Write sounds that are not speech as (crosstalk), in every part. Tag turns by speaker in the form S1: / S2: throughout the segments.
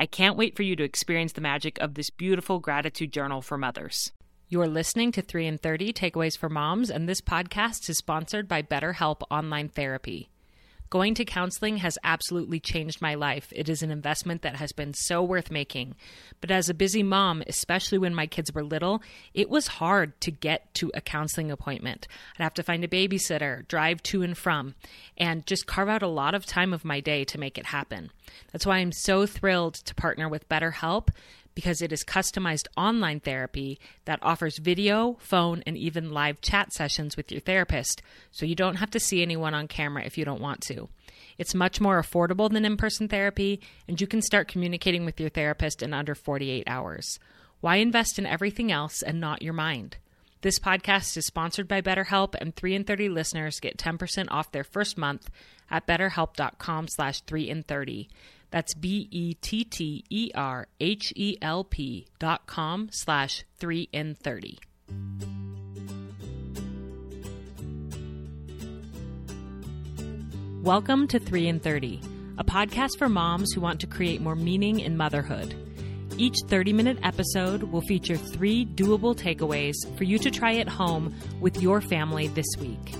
S1: I can't wait for you to experience the magic of this beautiful gratitude journal for mothers. You're listening to 3 and 30 Takeaways for Moms, and this podcast is sponsored by BetterHelp Online Therapy. Going to counseling has absolutely changed my life. It is an investment that has been so worth making. But as a busy mom, especially when my kids were little, it was hard to get to a counseling appointment. I'd have to find a babysitter, drive to and from, and just carve out a lot of time of my day to make it happen. That's why I'm so thrilled to partner with BetterHelp because it is customized online therapy that offers video, phone, and even live chat sessions with your therapist, so you don't have to see anyone on camera if you don't want to. It's much more affordable than in person therapy, and you can start communicating with your therapist in under 48 hours. Why invest in everything else and not your mind? This podcast is sponsored by BetterHelp, and 3 and 30 listeners get 10% off their first month at betterhelp.com slash 3 in 30. That's B E T T E R H E L P dot com slash 3N30. Welcome to 3 and 30, a podcast for moms who want to create more meaning in motherhood. Each 30 minute episode will feature three doable takeaways for you to try at home with your family this week.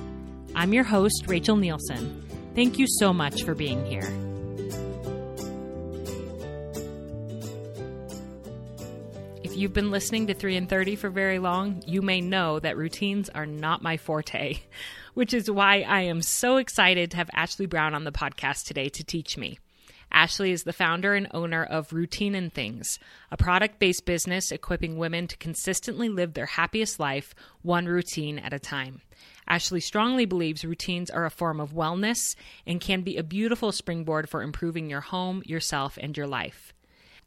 S1: I'm your host, Rachel Nielson. Thank you so much for being here. you've been listening to 3 and 30 for very long, you may know that routines are not my forte, (laughs) which is why I am so excited to have Ashley Brown on the podcast today to teach me. Ashley is the founder and owner of Routine and Things, a product based business equipping women to consistently live their happiest life, one routine at a time. Ashley strongly believes routines are a form of wellness and can be a beautiful springboard for improving your home, yourself, and your life.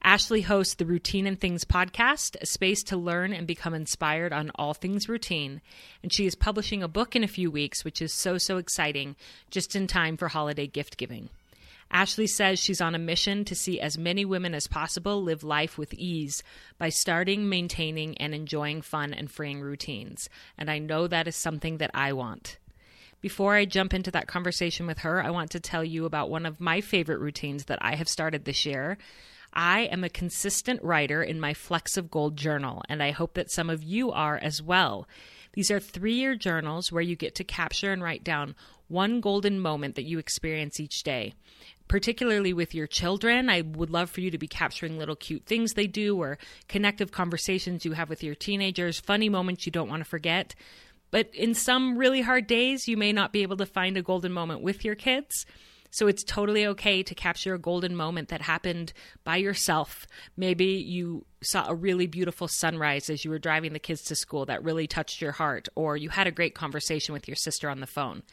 S1: Ashley hosts the Routine and Things podcast, a space to learn and become inspired on all things routine. And she is publishing a book in a few weeks, which is so, so exciting, just in time for holiday gift giving. Ashley says she's on a mission to see as many women as possible live life with ease by starting, maintaining, and enjoying fun and freeing routines. And I know that is something that I want. Before I jump into that conversation with her, I want to tell you about one of my favorite routines that I have started this year. I am a consistent writer in my Flecks of Gold journal, and I hope that some of you are as well. These are three year journals where you get to capture and write down one golden moment that you experience each day. Particularly with your children, I would love for you to be capturing little cute things they do or connective conversations you have with your teenagers, funny moments you don't want to forget. But in some really hard days, you may not be able to find a golden moment with your kids. So it's totally okay to capture a golden moment that happened by yourself. Maybe you saw a really beautiful sunrise as you were driving the kids to school that really touched your heart, or you had a great conversation with your sister on the phone.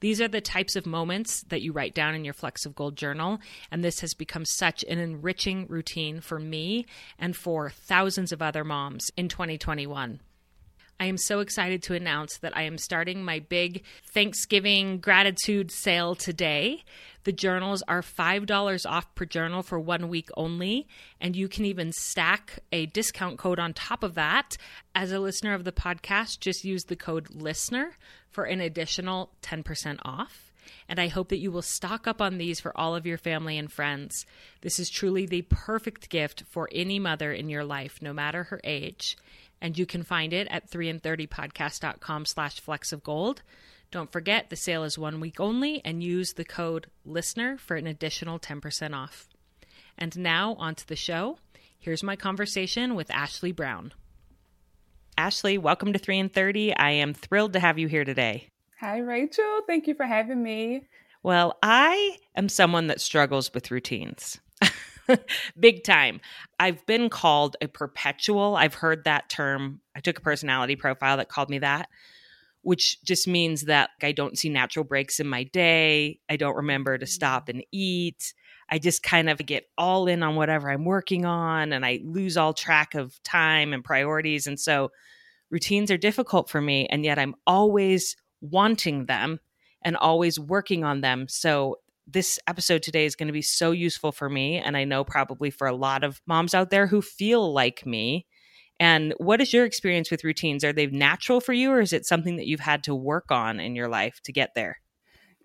S1: These are the types of moments that you write down in your Flecks of Gold journal, and this has become such an enriching routine for me and for thousands of other moms in 2021. I am so excited to announce that I am starting my big Thanksgiving gratitude sale today. The journals are $5 off per journal for one week only. And you can even stack a discount code on top of that. As a listener of the podcast, just use the code LISTENER for an additional 10% off. And I hope that you will stock up on these for all of your family and friends. This is truly the perfect gift for any mother in your life, no matter her age and you can find it at 330 podcastcom slash flecks of gold. Don't forget, the sale is one week only, and use the code LISTENER for an additional 10% off. And now, onto the show. Here's my conversation with Ashley Brown. Ashley, welcome to 3 and 30. I am thrilled to have you here today.
S2: Hi, Rachel. Thank you for having me.
S1: Well, I am someone that struggles with routines. (laughs) (laughs) big time. I've been called a perpetual. I've heard that term. I took a personality profile that called me that, which just means that I don't see natural breaks in my day. I don't remember to mm-hmm. stop and eat. I just kind of get all in on whatever I'm working on and I lose all track of time and priorities. And so routines are difficult for me. And yet I'm always wanting them and always working on them. So this episode today is going to be so useful for me. And I know probably for a lot of moms out there who feel like me. And what is your experience with routines? Are they natural for you, or is it something that you've had to work on in your life to get there?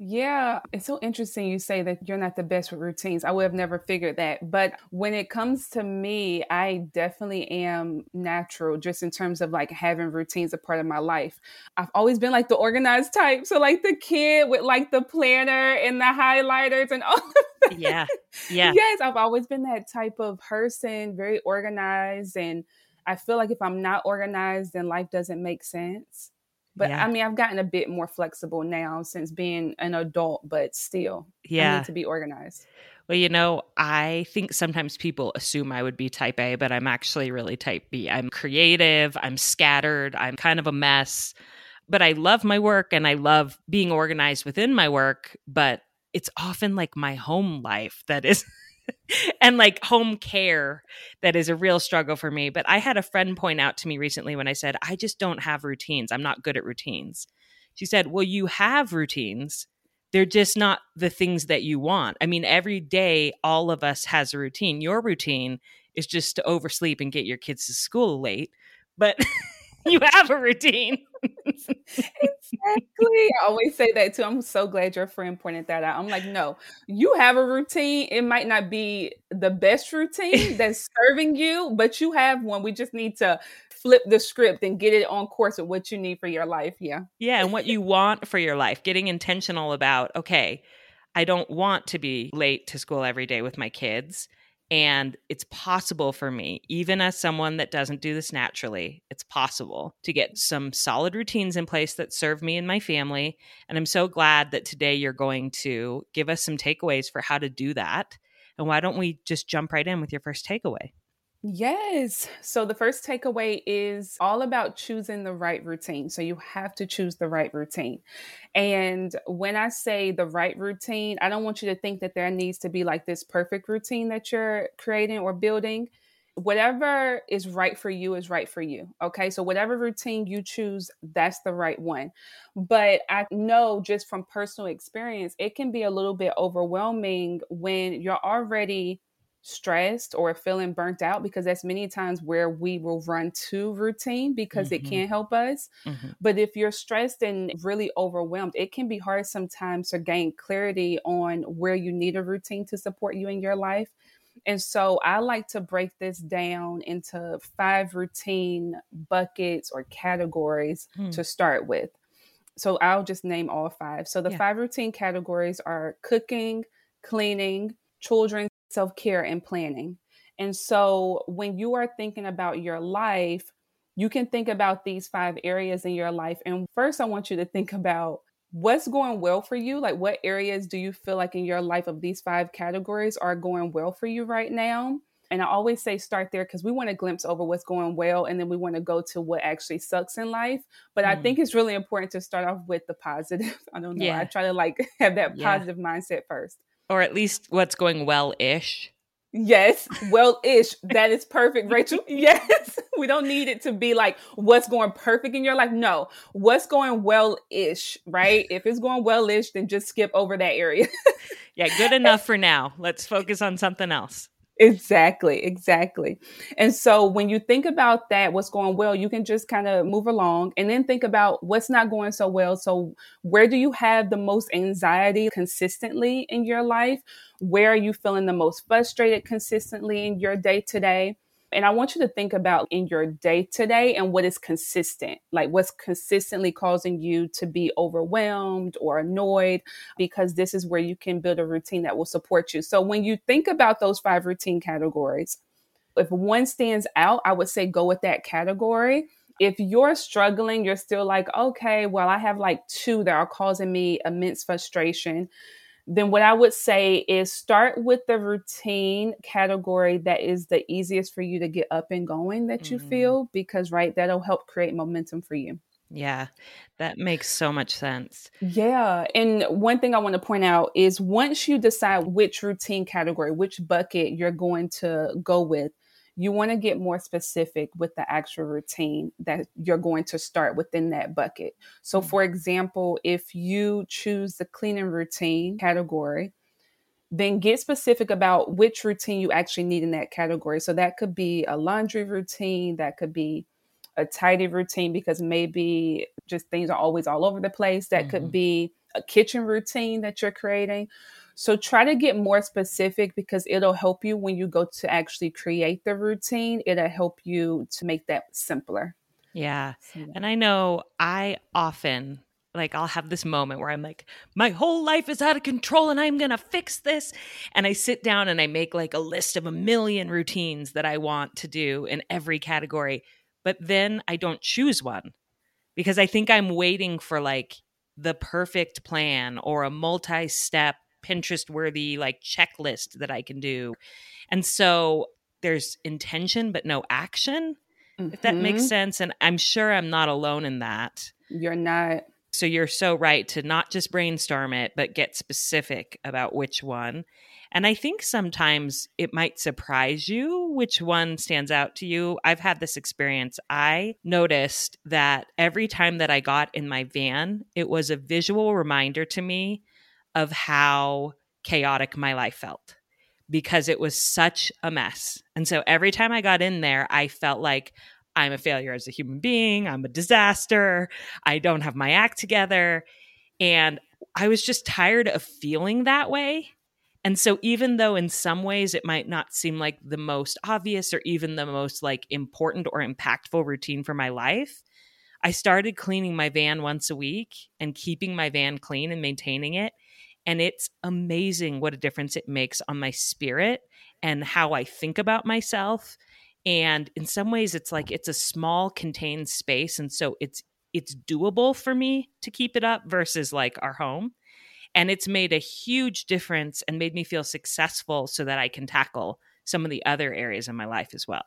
S2: Yeah, it's so interesting you say that you're not the best with routines. I would have never figured that. But when it comes to me, I definitely am natural just in terms of like having routines a part of my life. I've always been like the organized type. So, like the kid with like the planner and the highlighters and (laughs) all
S1: Yeah. Yeah.
S2: yes, I've always been that type of person, very organized. And I feel like if I'm not organized, then life doesn't make sense. But yeah. I mean, I've gotten a bit more flexible now since being an adult, but still, yeah. I need to be organized.
S1: Well, you know, I think sometimes people assume I would be type A, but I'm actually really type B. I'm creative, I'm scattered, I'm kind of a mess, but I love my work and I love being organized within my work, but it's often like my home life that is (laughs) and like home care that is a real struggle for me. But I had a friend point out to me recently when I said, I just don't have routines. I'm not good at routines. She said, Well, you have routines. They're just not the things that you want. I mean, every day, all of us has a routine. Your routine is just to oversleep and get your kids to school late, but (laughs) you have a routine
S2: exactly. I always say that too. I'm so glad your friend pointed that out. I'm like, no, you have a routine. It might not be the best routine (laughs) that's serving you, but you have one. We just need to flip the script and get it on course with what you need for your life. Yeah.
S1: Yeah. And what you want for your life, getting intentional about, okay, I don't want to be late to school every day with my kids. And it's possible for me, even as someone that doesn't do this naturally, it's possible to get some solid routines in place that serve me and my family. And I'm so glad that today you're going to give us some takeaways for how to do that. And why don't we just jump right in with your first takeaway?
S2: Yes. So the first takeaway is all about choosing the right routine. So you have to choose the right routine. And when I say the right routine, I don't want you to think that there needs to be like this perfect routine that you're creating or building. Whatever is right for you is right for you. Okay. So whatever routine you choose, that's the right one. But I know just from personal experience, it can be a little bit overwhelming when you're already stressed or feeling burnt out because that's many times where we will run to routine because mm-hmm. it can help us. Mm-hmm. But if you're stressed and really overwhelmed, it can be hard sometimes to gain clarity on where you need a routine to support you in your life. And so I like to break this down into five routine buckets or categories mm. to start with. So I'll just name all five. So the yeah. five routine categories are cooking, cleaning, children self care and planning. And so when you are thinking about your life, you can think about these five areas in your life. And first, I want you to think about what's going well for you. Like, what areas do you feel like in your life of these five categories are going well for you right now? And I always say start there because we want to glimpse over what's going well and then we want to go to what actually sucks in life. But mm. I think it's really important to start off with the positive. (laughs) I don't know. Yeah. I try to like (laughs) have that positive yeah. mindset first
S1: or at least what's going well ish.
S2: Yes, well ish. that is perfect, Rachel. (laughs) Yes, we don't need it to be like what's going perfect in your life. No, what's going well ish, right? If it's going well ish, then just skip over that area.
S1: (laughs) yeah, good enough for now. Let's focus on something else.
S2: Exactly, exactly. And so when you think about that, what's going well, you can just kind of move along and then think about what's not going so well. So, where do you have the most anxiety consistently in your life? Where are you feeling the most frustrated consistently in your day to day? And I want you to think about in your day to day and what is consistent, like what's consistently causing you to be overwhelmed or annoyed, because this is where you can build a routine that will support you. So when you think about those five routine categories, if one stands out, I would say go with that category. If you're struggling, you're still like, okay, well, I have like two that are causing me immense frustration then what I would say is start with the routine category that is the easiest for you to get up and going that mm-hmm. you feel, because, right, that'll help create momentum for you.
S1: Yeah, that makes so much sense.
S2: Yeah. And one thing I want to point out is once you decide which routine category, which bucket you're going to go with, you want to get more specific with the actual routine that you're going to start within that bucket. So, mm-hmm. for example, if you choose the cleaning routine category, then get specific about which routine you actually need in that category. So, that could be a laundry routine, that could be a tidy routine because maybe just things are always all over the place, that mm-hmm. could be a kitchen routine that you're creating. So try to get more specific because it'll help you when you go to actually create the routine. It'll help you to make that simpler.
S1: Yeah. And I know I often like I'll have this moment where I'm like, my whole life is out of control and I'm going to fix this. And I sit down and I make like a list of a million routines that I want to do in every category. But then I don't choose one because I think I'm waiting for like the perfect plan or a multi step Pinterest worthy like checklist that I can do. And so there's intention, but no action, mm-hmm. if that makes mm-hmm. sense. And I'm sure I'm not alone in that.
S2: You're not.
S1: So you're so right to not just brainstorm it, but get specific about which one. And I think sometimes it might surprise you which one stands out to you. I've had this experience. I noticed that every time that I got in my van, it was a visual reminder to me of how chaotic my life felt because it was such a mess. And so every time I got in there, I felt like I'm a failure as a human being, I'm a disaster, I don't have my act together. And I was just tired of feeling that way. And so, even though in some ways it might not seem like the most obvious or even the most like important or impactful routine for my life, I started cleaning my van once a week and keeping my van clean and maintaining it and it's amazing what a difference it makes on my spirit and how I think about myself. And in some ways, it's like it's a small contained space. And so it's it's doable for me to keep it up versus like our home. And it's made a huge difference and made me feel successful so that I can tackle some of the other areas in my life as well.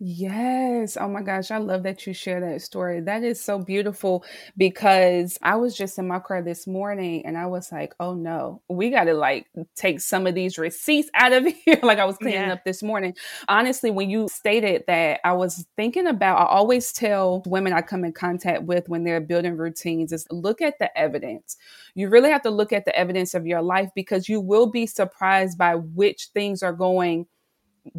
S2: Yes. Oh my gosh. I love that you share that story. That is so beautiful because I was just in my car this morning and I was like, oh no, we got to like take some of these receipts out of (laughs) here. like I was cleaning yeah. up this morning. Honestly, when you stated that, I was thinking about, I always tell women I come in contact with when they're building routines is look at the evidence. You really have to look at the evidence of your life because you will be surprised by which things are going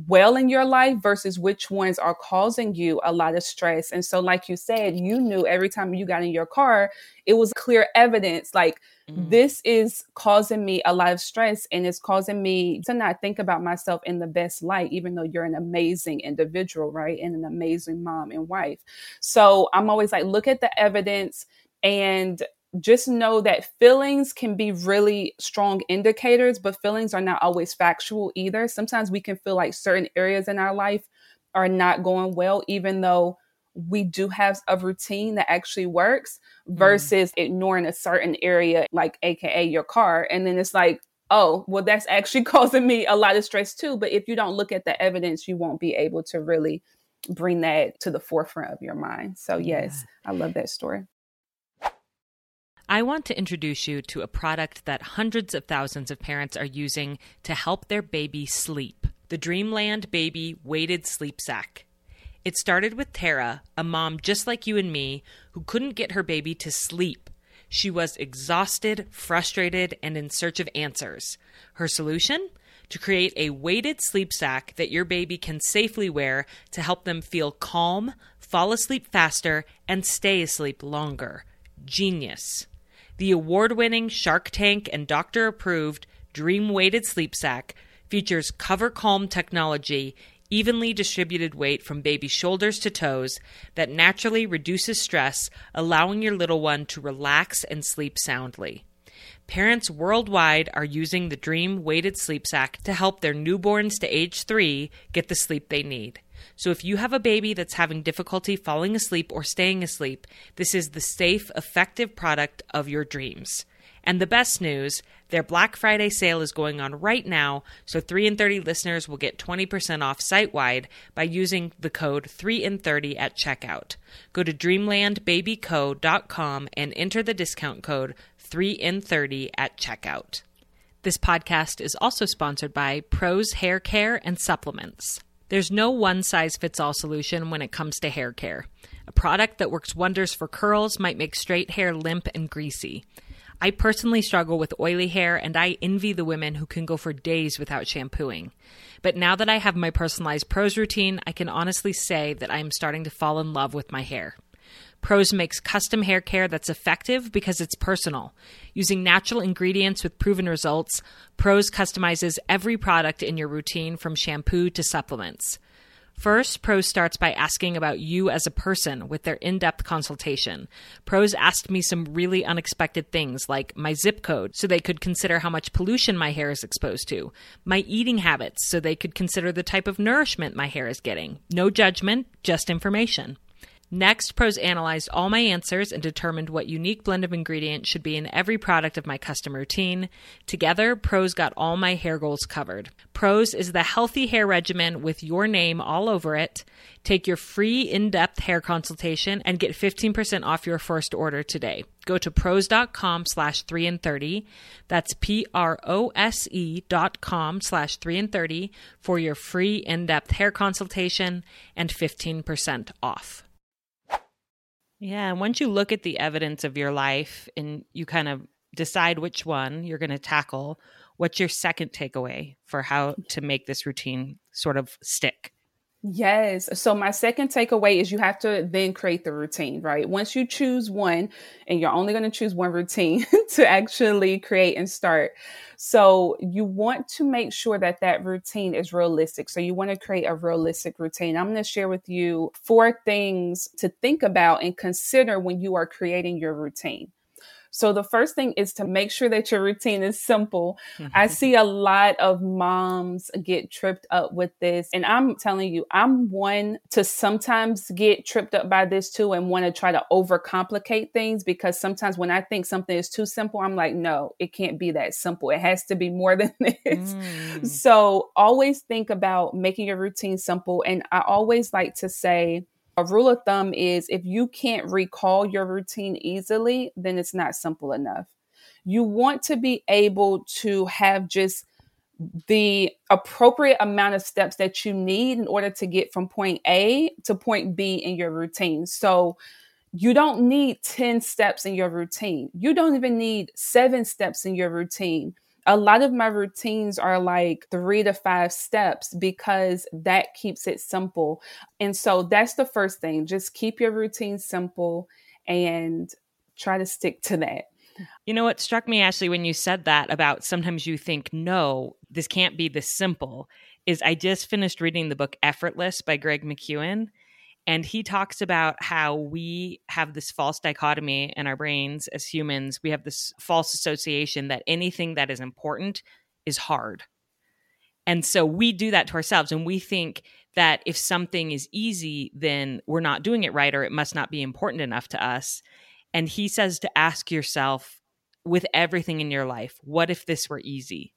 S2: well in your life versus which ones are causing you a lot of stress. And so, like you said, you knew every time you got in your car, it was clear evidence like, mm-hmm. this is causing me a lot of stress and it's causing me to not think about myself in the best light, even though you're an amazing individual, right? And an amazing mom and wife. So, I'm always like, look at the evidence and just know that feelings can be really strong indicators, but feelings are not always factual either. Sometimes we can feel like certain areas in our life are not going well, even though we do have a routine that actually works mm. versus mm. ignoring a certain area, like AKA your car. And then it's like, oh, well, that's actually (laughs) causing me a lot of stress too. But if you don't look at the evidence, you won't be able to really bring that to the forefront of your mind. So, yes, yeah. I love that story.
S1: I want to introduce you to a product that hundreds of thousands of parents are using to help their baby sleep the Dreamland Baby Weighted Sleep Sack. It started with Tara, a mom just like you and me, who couldn't get her baby to sleep. She was exhausted, frustrated, and in search of answers. Her solution? To create a weighted sleep sack that your baby can safely wear to help them feel calm, fall asleep faster, and stay asleep longer. Genius. The award winning Shark Tank and doctor approved Dream Weighted Sleep Sack features Cover Calm technology, evenly distributed weight from baby's shoulders to toes that naturally reduces stress, allowing your little one to relax and sleep soundly. Parents worldwide are using the Dream Weighted Sleep Sack to help their newborns to age three get the sleep they need. So if you have a baby that's having difficulty falling asleep or staying asleep, this is the safe, effective product of your dreams. And the best news, their Black Friday sale is going on right now, so 3 and 30 listeners will get 20% off site-wide by using the code 3 and 30 at checkout. Go to dreamlandbabyco.com and enter the discount code 3 and 30 at checkout. This podcast is also sponsored by Prose Hair Care and Supplements. There's no one size fits all solution when it comes to hair care. A product that works wonders for curls might make straight hair limp and greasy. I personally struggle with oily hair, and I envy the women who can go for days without shampooing. But now that I have my personalized Prose routine, I can honestly say that I am starting to fall in love with my hair. Prose makes custom hair care that's effective because it's personal. Using natural ingredients with proven results, Prose customizes every product in your routine from shampoo to supplements. First, Prose starts by asking about you as a person with their in depth consultation. Prose asked me some really unexpected things like my zip code, so they could consider how much pollution my hair is exposed to, my eating habits, so they could consider the type of nourishment my hair is getting. No judgment, just information. Next, Prose analyzed all my answers and determined what unique blend of ingredient should be in every product of my custom routine. Together, Prose got all my hair goals covered. Prose is the healthy hair regimen with your name all over it. Take your free in depth hair consultation and get 15% off your first order today. Go to prose.com slash 3 and 30. That's P R O S E dot com slash 3 and 30 for your free in depth hair consultation and 15% off. Yeah. And once you look at the evidence of your life and you kind of decide which one you're going to tackle, what's your second takeaway for how to make this routine sort of stick?
S2: Yes. So my second takeaway is you have to then create the routine, right? Once you choose one, and you're only going to choose one routine (laughs) to actually create and start. So you want to make sure that that routine is realistic. So you want to create a realistic routine. I'm going to share with you four things to think about and consider when you are creating your routine. So the first thing is to make sure that your routine is simple. Mm-hmm. I see a lot of moms get tripped up with this. And I'm telling you, I'm one to sometimes get tripped up by this too and want to try to overcomplicate things because sometimes when I think something is too simple, I'm like, no, it can't be that simple. It has to be more than (laughs) this. Mm. So always think about making your routine simple. And I always like to say, a rule of thumb is if you can't recall your routine easily, then it's not simple enough. You want to be able to have just the appropriate amount of steps that you need in order to get from point A to point B in your routine. So you don't need 10 steps in your routine. You don't even need seven steps in your routine a lot of my routines are like three to five steps because that keeps it simple. And so that's the first thing. Just keep your routine simple and try to stick to that.
S1: You know what struck me, Ashley, when you said that about sometimes you think, no, this can't be this simple, is I just finished reading the book Effortless by Greg McKeown. And he talks about how we have this false dichotomy in our brains as humans. We have this false association that anything that is important is hard. And so we do that to ourselves. And we think that if something is easy, then we're not doing it right or it must not be important enough to us. And he says to ask yourself with everything in your life, what if this were easy?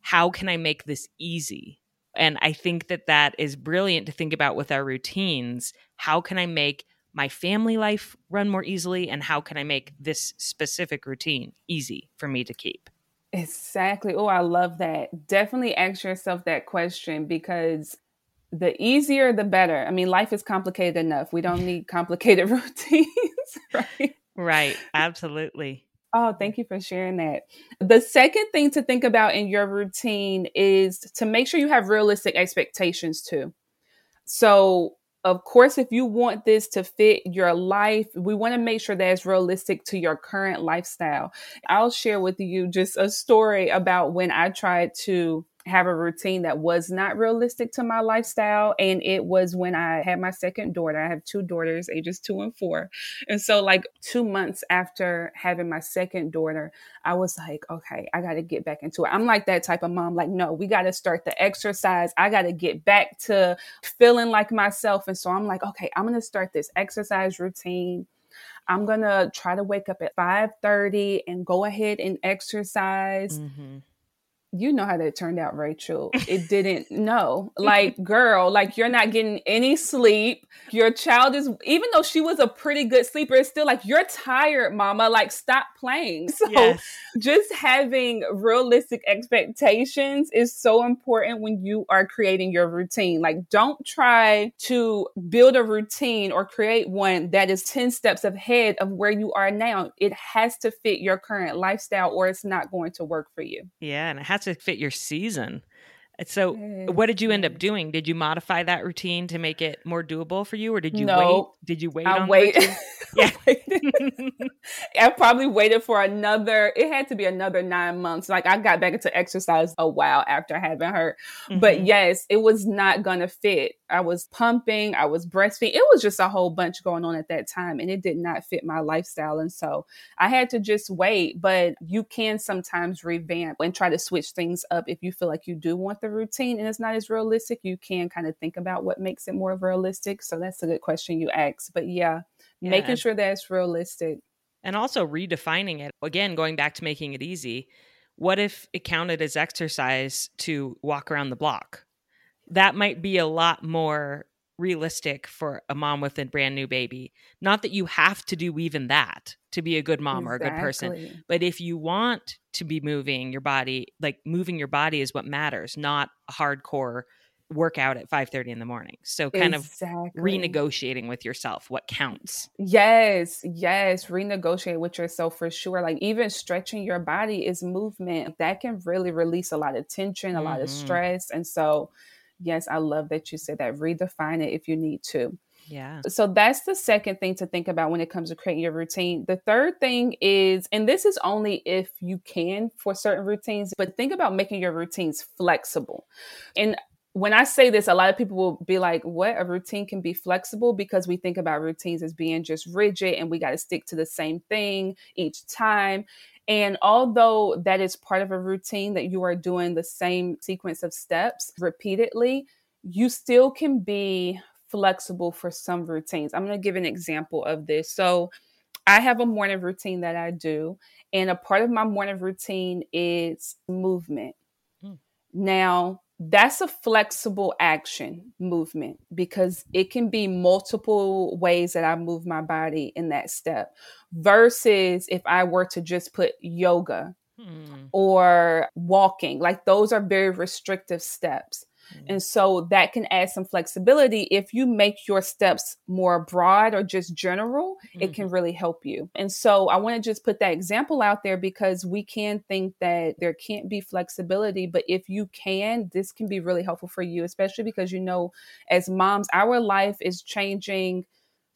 S1: How can I make this easy? And I think that that is brilliant to think about with our routines. How can I make my family life run more easily? And how can I make this specific routine easy for me to keep?
S2: Exactly. Oh, I love that. Definitely ask yourself that question because the easier, the better. I mean, life is complicated enough. We don't need complicated (laughs) routines, (laughs) right?
S1: Right. Absolutely.
S2: Oh, thank you for sharing that. The second thing to think about in your routine is to make sure you have realistic expectations too. So, of course, if you want this to fit your life, we want to make sure that it's realistic to your current lifestyle. I'll share with you just a story about when I tried to have a routine that was not realistic to my lifestyle. And it was when I had my second daughter. I have two daughters, ages two and four. And so, like, two months after having my second daughter, I was like, okay, I got to get back into it. I'm like that type of mom, like, no, we got to start the exercise. I got to get back to feeling like myself. And so, I'm like, okay, I'm going to start this exercise routine. I'm gonna try to wake up at five thirty and go ahead and exercise. Mm-hmm you know how that turned out, Rachel. (laughs) It didn't no. (laughs) Like, girl, like you're not getting any sleep. Your child is even though she was a pretty good sleeper, it's still like you're tired, mama. Like, stop playing. (laughs) So yes. just having realistic expectations is so important when you are creating your routine. Like, don't try to build a routine or create one that is 10 steps ahead of where you are now. It has to fit your current lifestyle or it's not going to work for you.
S1: Yeah, and it has to fit your season. So, mm-hmm. what did you end up mm-hmm. doing? Did you modify that routine to make it more doable for you, or did you
S2: no,
S1: wait? Did you wait? I wait. (laughs) yeah, (laughs)
S2: I probably waited for another. It had to be another nine months. Like I got back into exercise a while after having her, mm-hmm. but yes, it was not gonna fit. I was pumping, I was breastfeeding. It was just a whole bunch going on at that time, and it did not fit my lifestyle. And so I had to just wait. But you can sometimes revamp and try to switch things up if you feel like you do want the routine and it's not as realistic, you can kind of think about what makes it more realistic. So that's a good question you asked. But yeah, yeah. making sure that it's realistic.
S1: And also redefining it. Again, going back to making it easy, what if it counted as exercise to walk around the block? That might be a lot more realistic for a mom with a brand new baby. Not that you have to do even that to be a good mom exactly. or a good person, but if you want to be moving your body, like moving your body is what matters, not hardcore workout at 5:30 in the morning. So kind exactly. of renegotiating with yourself what counts.
S2: Yes, yes, renegotiate with yourself for sure. Like even stretching your body is movement. That can really release a lot of tension, a mm-hmm. lot of mm-hmm. stress. And so yes, I love that you said that. Redefine it if you need
S1: to.
S2: Yeah. So that's the second thing to think about when it comes to creating your routine. The third thing is, and this is only if you can for certain routines, but think about making your routines flexible. And when I say this, a lot of people will be like, what? A routine can be flexible because we think about routines as being just rigid and we got to stick to the same thing each time. And although that is part of a routine that you are doing the same sequence of steps repeatedly, you still can be flexible for some routines. I'm going to give an example of this. So, I have a morning routine that I do, and a part of my morning routine is movement. Mm. Now, that's a flexible action movement because it can be multiple ways that I move my body in that step versus if I were to just put yoga hmm. or walking. Like those are very restrictive steps. Mm-hmm. And so that can add some flexibility. If you make your steps more broad or just general, mm-hmm. it can mm-hmm. really help you. And so I want to just put that example out there because we can think that there can't be flexibility, but if you can, this can be really helpful for you, especially because you know, as moms, our life is changing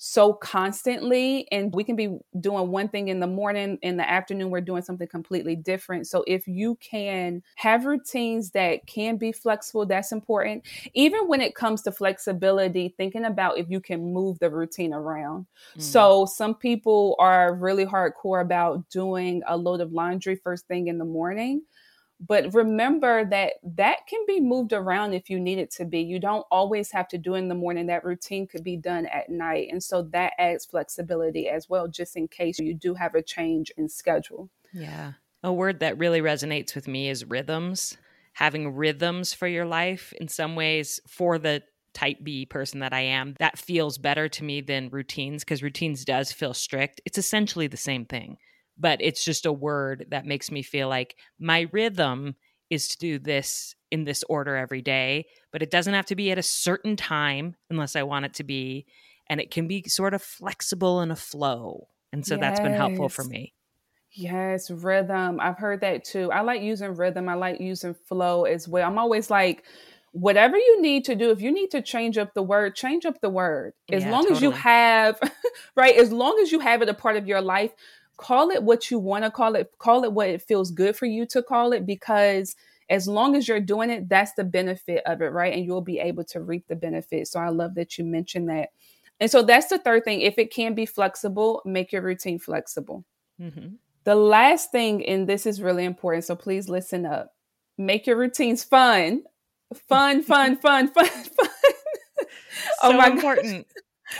S2: so constantly and we can be doing one thing in the morning in the afternoon we're doing something completely different so if you can have routines that can be flexible that's important even when it comes to flexibility thinking about if you can move the routine around mm-hmm. so mm. some people are really hardcore about doing a load of laundry first thing in the morning but remember that that can be moved around if you need it to be. You don't always have to do in the morning. That routine could be done at night. And so that adds flexibility as well, just in case you do have a change in schedule.
S1: Yeah. A word that really resonates with me is rhythms. Having rhythms for your life in some ways for the type B person that I am, that feels better to me than routines because routines does feel strict. It's essentially the same thing but it's just a word that makes me feel like my rhythm is to do this in this order every day, but it doesn't have to be at a certain time unless I want it to be. And it can be sort of flexible and a flow. And so yes. that's been helpful for me.
S2: Yes, rhythm. I've heard that too. I like using rhythm. I like using flow as well. I'm always like, whatever you need to do, if you need to change up the word, change up the word. As yeah, long totally. as you have, (laughs) right? As long as you have it a part of your life, call it what you want to call it, call it what it feels good for you to call it, because as long as you're doing it, that's the benefit of it, right? And you'll be able to reap the benefit. So I love that you mentioned that. And so that's the third thing. If it can be flexible, make your routine flexible. Mm-hmm. The last thing, and this is really important, so please listen up. Make your routines fun, fun, fun, fun, fun, (laughs) fun. Oh so
S1: oh my important. Gosh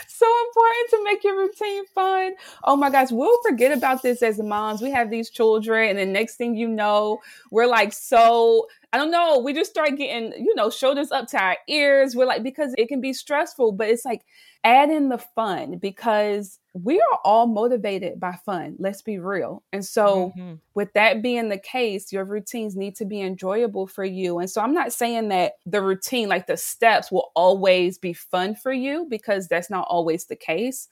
S2: so important to make your routine fun. Oh my gosh, we'll forget about this as moms. We have these children, and the next thing you know, we're like so. I don't know. We just start getting, you know, shoulders up to our ears. We're like, because it can be stressful, but it's like add in the fun because we are all motivated by fun, let's be real. And so, mm-hmm. with that being the case, your routines need to be enjoyable for you. And so, I'm not saying that the routine, like the steps, will always be fun for you because that's not always the case.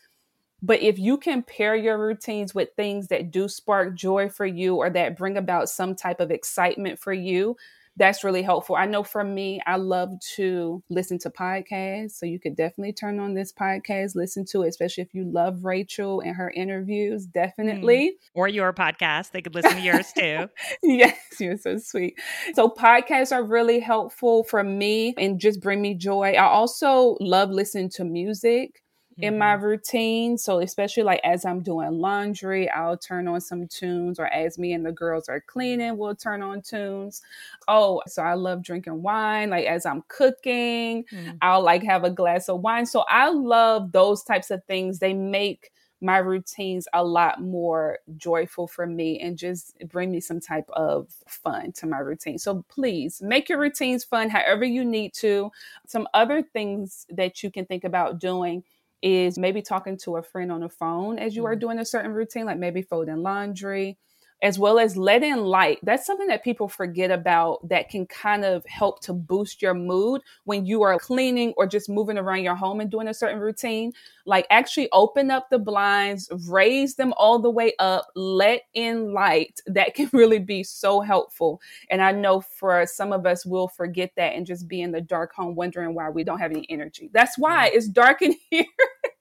S2: But if you can pair your routines with things that do spark joy for you or that bring about some type of excitement for you, that's really helpful. I know for me, I love to listen to podcasts. So you could definitely turn on this podcast, listen to it, especially if you love Rachel and her interviews, mm. definitely.
S1: Mm. Or your podcast. They could listen to yours (laughs) too.
S2: yes, you're so sweet. So podcasts are really helpful for me and just bring me joy. I also love listening to music mm-hmm. in my mm-hmm. routine. So, especially like as I'm doing laundry, I'll turn on some tunes, or as me and the girls are cleaning, we'll turn on tunes. Oh, so I love drinking wine. Like as I'm cooking, mm-hmm. I'll like have a glass of wine. So, I love those types of things. They make my routines a lot more joyful for me and just bring me some type of fun to my routine. So please make your routines fun however you need to. Some other things that you can think about doing is maybe talking to a friend on the phone as you are mm-hmm. doing a certain routine, like maybe folding laundry, as well as letting light. That's something that people forget about that can kind of help to boost your mood when you are cleaning or just moving around your home and doing a certain routine. Like, actually open up the blinds, raise them all the way up, let in light. (laughs) That can really be so helpful. And I know for some of us, we'll forget that and just be in the dark home wondering why we don't have any energy. That's why mm-hmm. it's dark in (laughs) here.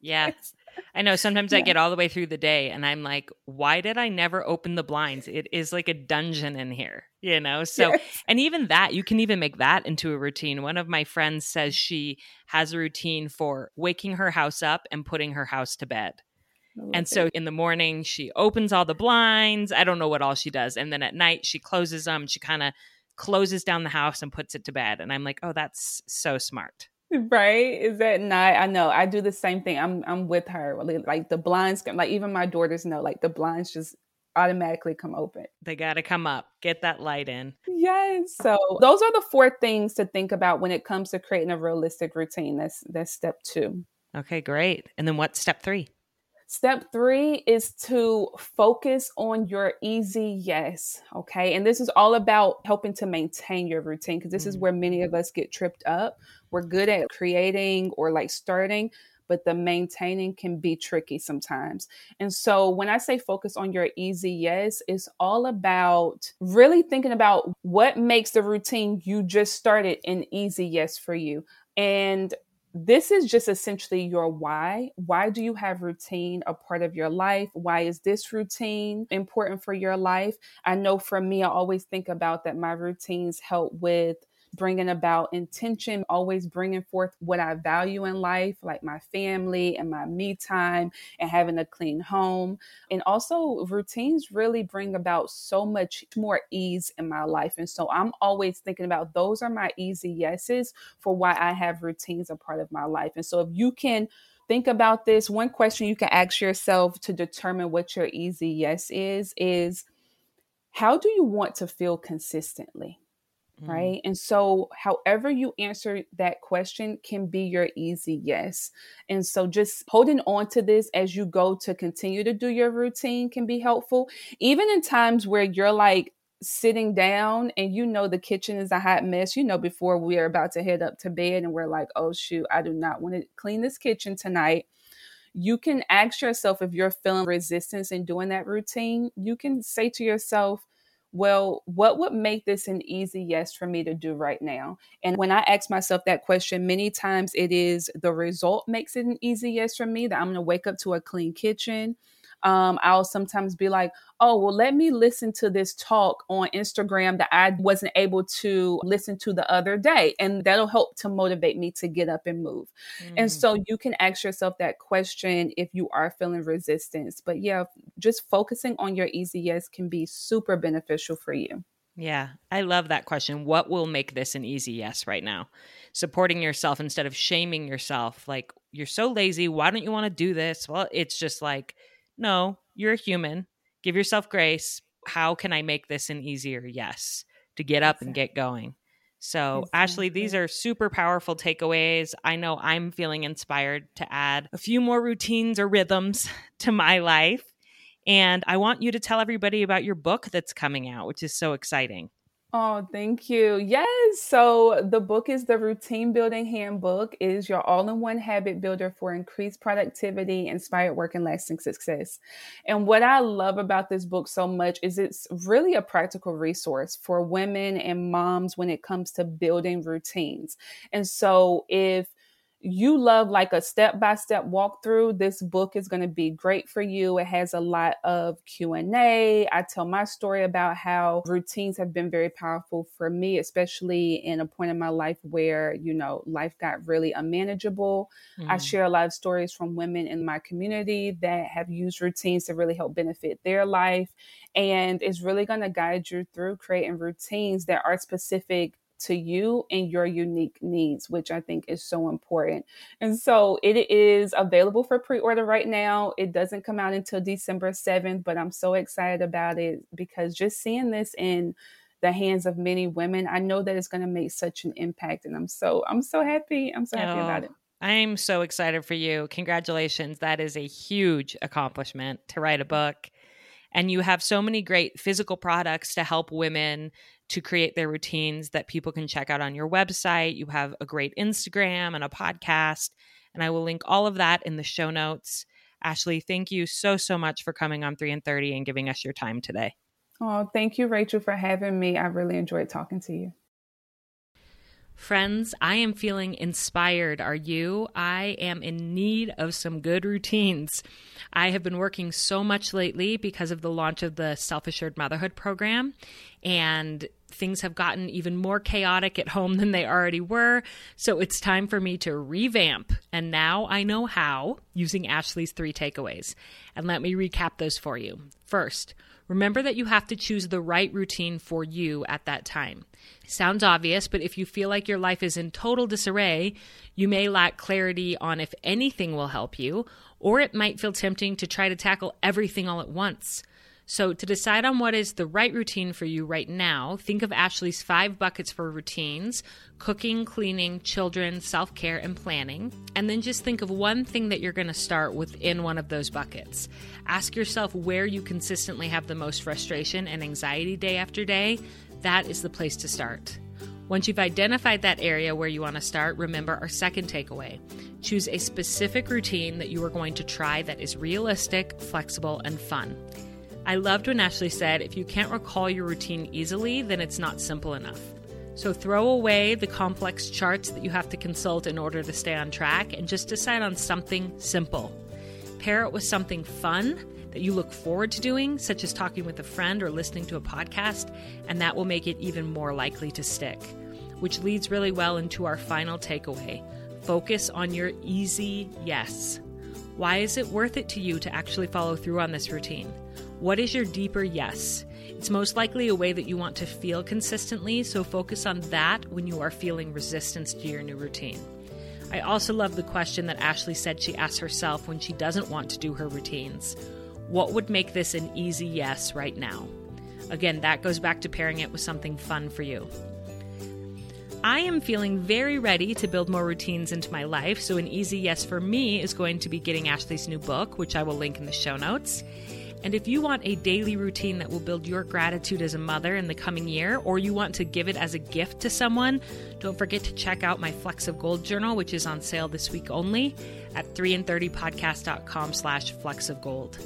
S1: Yes. I know sometimes yeah. I get all the way through the day and I'm like, why did I never open the blinds? It is like a dungeon in here, you know? So, yes. and even that, you can even make that into a routine. One of my friends says she has a routine for waking her house up and putting her house to bed. And it. so in the morning, she opens all the blinds. I don't know what all she does. And then at night, she closes them. She kind of closes down the house and puts it to bed. And I'm like, oh, that's so smart.
S2: Right? Is that not? I know. I do the same thing. I'm I'm with her. Like the blinds, like even my daughters know. Like the blinds just automatically come open.
S1: They got to come up, get that light in.
S2: Yes. So those are the four things to think about when it comes to creating a realistic routine. That's that's step 2.
S1: Okay, great. And then what's step 3?
S2: Step 3 is to focus on your easy yes, okay? And this is all about helping to maintain your routine because this mm-hmm. is mm. where many of us get tripped up we're good at creating or like starting but the maintaining can be tricky sometimes. And so when I say focus on your easy yes, it's all about really thinking about what makes the routine you just started an easy yes for you. And this is just essentially your why. Why do you have routine a part of your life? Why is this routine important for your life? I know for me, I always think about that my routines help with bringing about intention, always bringing forth what I value in life, like my family and my me time and having a clean home. And also, routines really bring about so much more ease in my life. And so, I'm always thinking about those are my easy yeses for why I have routines a part of my life. And so, if you can think about this, one question you can ask yourself to determine what your easy yes is is how do you want to feel consistently? Mm-hmm. Right. And so, however you answer that question can be your easy yes. And so, just holding on to this as you go to continue to do your routine can be helpful. Even in times where you're like, sitting down and you know the kitchen is a hot mess you know before we are about to head up to bed and we're like oh shoot i do not want to clean this kitchen tonight you can ask yourself if you're feeling resistance in doing that routine you can say to yourself well, what would make this an easy yes for me to do right now? And when I ask myself that question, many times it is the result makes it an easy yes for me that I'm going to wake up to a clean kitchen um, I'll sometimes be like, oh, well, let me listen to this talk on Instagram that I wasn't able to listen to the other day. And that'll help to motivate me to get up and move. Mm. And so you can ask yourself that question if you are feeling resistance. But yeah, just focusing on your easy yes can be super beneficial for you.
S1: Yeah, I love that question. What will make this an easy yes right now? Supporting yourself instead of shaming yourself. Like, you're so lazy. Why don't you want to do this? Well, it's just like, no, you're a human. Give yourself grace. How can I make this an easier yes to get up and get going? So, Ashley, these are super powerful takeaways. I know I'm feeling inspired to add a few more routines or rhythms (laughs) to my life. And I want you to tell everybody about your book that's coming out, which is so exciting.
S2: Oh, thank you. Yes. So the book is the Routine Building Handbook it is your all-in-one habit builder for increased productivity, inspired work and lasting success. And what I love about this book so much is it's really a practical resource for women and moms when it comes to building routines. And so if you love like a step-by-step walkthrough this book is going to be great for you it has a lot of q&a i tell my story about how routines have been very powerful for me especially in a point in my life where you know life got really unmanageable mm-hmm. i mm. share a lot of stories from women in my community that have used routines to really help benefit their life and it's really going to guide you through creating routines that are specific to you and your unique needs, which I think is so important. And so it is available for pre order right now. It doesn't come out until December 7th, but I'm so excited about it because just seeing this in the hands of many women, I know that it's going to make such an impact. And I'm so, I'm so happy. I'm so happy oh. about it.
S1: I'm so excited for you. Congratulations. That is a huge accomplishment to write a book. And you have so many great physical products to help women to create their routines that people can check out on your website. You have a great Instagram and a podcast. And I will link all of that in the show notes. Ashley, thank you so, so much for coming on 3 in 30 and giving us your time today.
S2: Oh, thank you, Rachel, for having me. I really enjoyed talking to you.
S1: Friends, I am feeling inspired. Are you? I am in need of some good routines. I have been working so much lately because of the launch of the Self Assured Motherhood program. And things have gotten even more chaotic at home than they already were. So it's time for me to revamp. And now I know how using Ashley's three takeaways. And let me recap those for you. First, remember that you have to choose the right routine for you at that time. Sounds obvious, but if you feel like your life is in total disarray, you may lack clarity on if anything will help you, or it might feel tempting to try to tackle everything all at once. So, to decide on what is the right routine for you right now, think of Ashley's five buckets for routines cooking, cleaning, children, self care, and planning. And then just think of one thing that you're going to start within one of those buckets. Ask yourself where you consistently have the most frustration and anxiety day after day. That is the place to start. Once you've identified that area where you want to start, remember our second takeaway. Choose a specific routine that you are going to try that is realistic, flexible, and fun. I loved when Ashley said, if you can't recall your routine easily, then it's not simple enough. So throw away the complex charts that you have to consult in order to stay on track and just decide on something simple. Pair it with something fun that you look forward to doing, such as talking with a friend or listening to a podcast, and that will make it even more likely to stick. Which leads really well into our final takeaway focus on your easy yes. Why is it worth it to you to actually follow through on this routine? What is your deeper yes? It's most likely a way that you want to feel consistently, so focus on that when you are feeling resistance to your new routine. I also love the question that Ashley said she asks herself when she doesn't want to do her routines What would make this an easy yes right now? Again, that goes back to pairing it with something fun for you. I am feeling very ready to build more routines into my life, so an easy yes for me is going to be getting Ashley's new book, which I will link in the show notes. And if you want a daily routine that will build your gratitude as a mother in the coming year, or you want to give it as a gift to someone, don't forget to check out my Flecks of Gold journal, which is on sale this week only at 3in30podcast.com slash flecks of gold.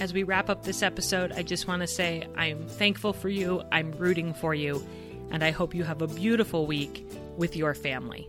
S1: As we wrap up this episode, I just want to say I'm thankful for you, I'm rooting for you, and I hope you have a beautiful week with your family.